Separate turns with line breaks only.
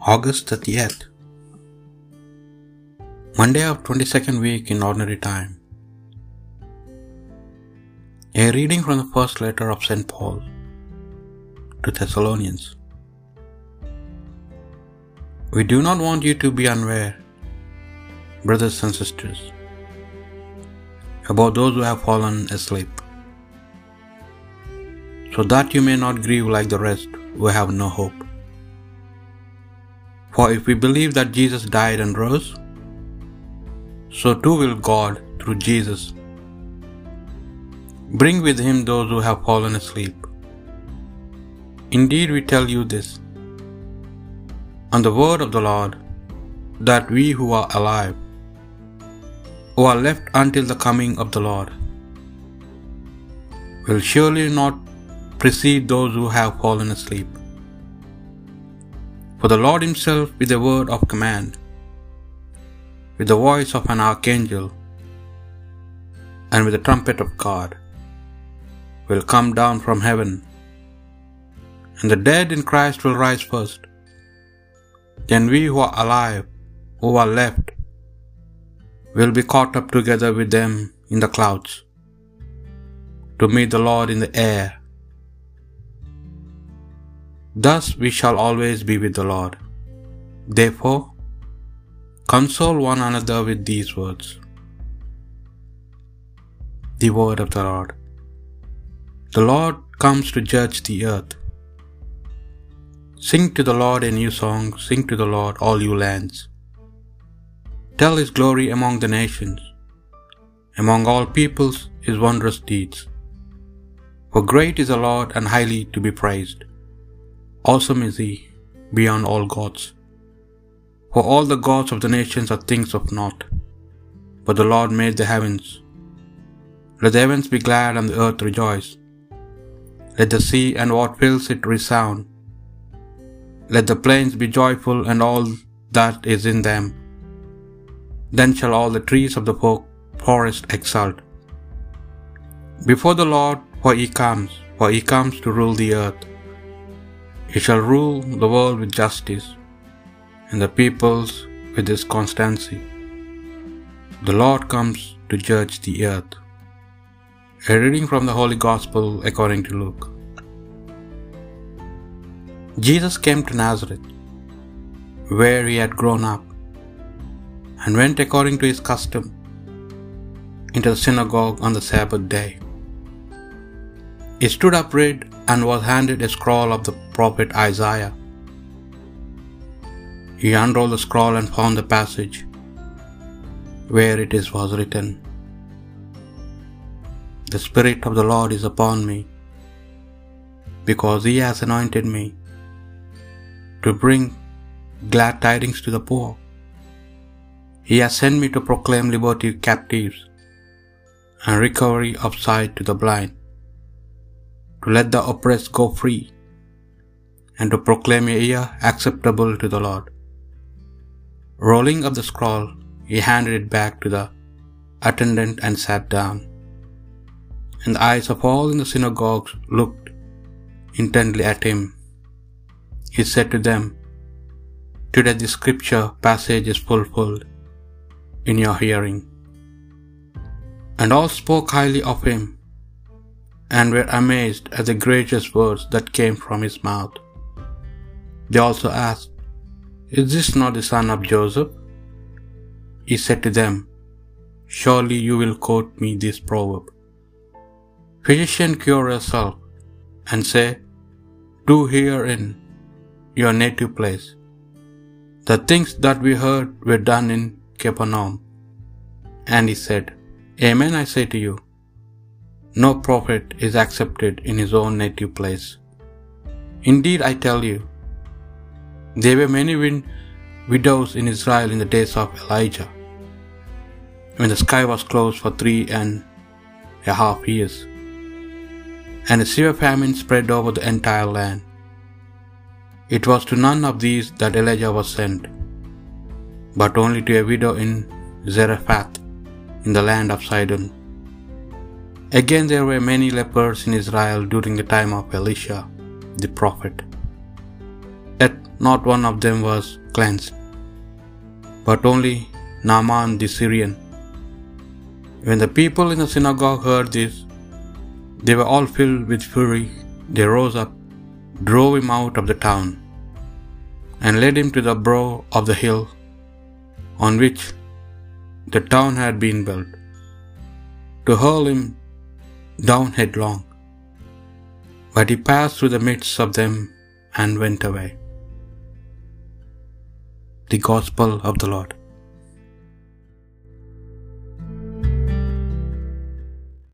August 30th, Monday of 22nd week in Ordinary Time. A reading from the first letter of St. Paul to Thessalonians. We do not want you to be unaware, brothers and sisters, about those who have fallen asleep, so that you may not grieve like the rest who have no hope. For if we believe that Jesus died and rose, so too will God, through Jesus, bring with him those who have fallen asleep. Indeed, we tell you this on the word of the Lord, that we who are alive, who are left until the coming of the Lord, will surely not precede those who have fallen asleep. For the Lord Himself, with a word of command, with the voice of an archangel, and with the trumpet of God, will come down from heaven, and the dead in Christ will rise first. Then we who are alive, who are left, will be caught up together with them in the clouds, to meet the Lord in the air. Thus we shall always be with the Lord. Therefore, console one another with these words. The word of the Lord. The Lord comes to judge the earth. Sing to the Lord a new song, sing to the Lord, all you lands. Tell his glory among the nations, among all peoples his wondrous deeds. For great is the Lord and highly to be praised. Awesome is he beyond all gods. For all the gods of the nations are things of naught, but the Lord made the heavens. Let the heavens be glad and the earth rejoice. Let the sea and what fills it resound. Let the plains be joyful and all that is in them. Then shall all the trees of the forest exult before the Lord, for he comes, for he comes to rule the earth. He shall rule the world with justice, and the peoples with his constancy. The Lord comes to judge the earth. A reading from the Holy Gospel according to Luke. Jesus came to Nazareth, where he had grown up, and went according to his custom into the synagogue on the Sabbath day. He stood upright and was handed a scroll of the prophet Isaiah. He unrolled the scroll and found the passage where it is was written, The Spirit of the Lord is upon me, because he has anointed me to bring glad tidings to the poor. He has sent me to proclaim liberty to captives and recovery of sight to the blind, to let the oppressed go free, and to proclaim a year acceptable to the Lord. Rolling up the scroll, he handed it back to the attendant and sat down. And the eyes of all in the synagogue looked intently at him. He said to them, Today this scripture passage is fulfilled in your hearing. And all spoke highly of him, and were amazed at the gracious words that came from his mouth. They also asked, Is this not the son of Joseph? He said to them, Surely you will quote me this proverb Physician, cure yourself, and say, Do here in your native place. The things that we heard were done in Capernaum. And he said, Amen, I say to you, no prophet is accepted in his own native place. Indeed, I tell you, there were many widows in Israel in the days of Elijah, when the sky was closed for three and a half years, and a severe famine spread over the entire land. It was to none of these that Elijah was sent, but only to a widow in Zarephath in the land of Sidon. Again, there were many lepers in Israel during the time of Elisha the prophet. Yet not one of them was cleansed, but only Naaman the Syrian. When the people in the synagogue heard this, they were all filled with fury. They rose up, drove him out of the town, and led him to the brow of the hill on which the town had been built, to hurl him down headlong. But he passed through the midst of them and went away. The Gospel of the Lord.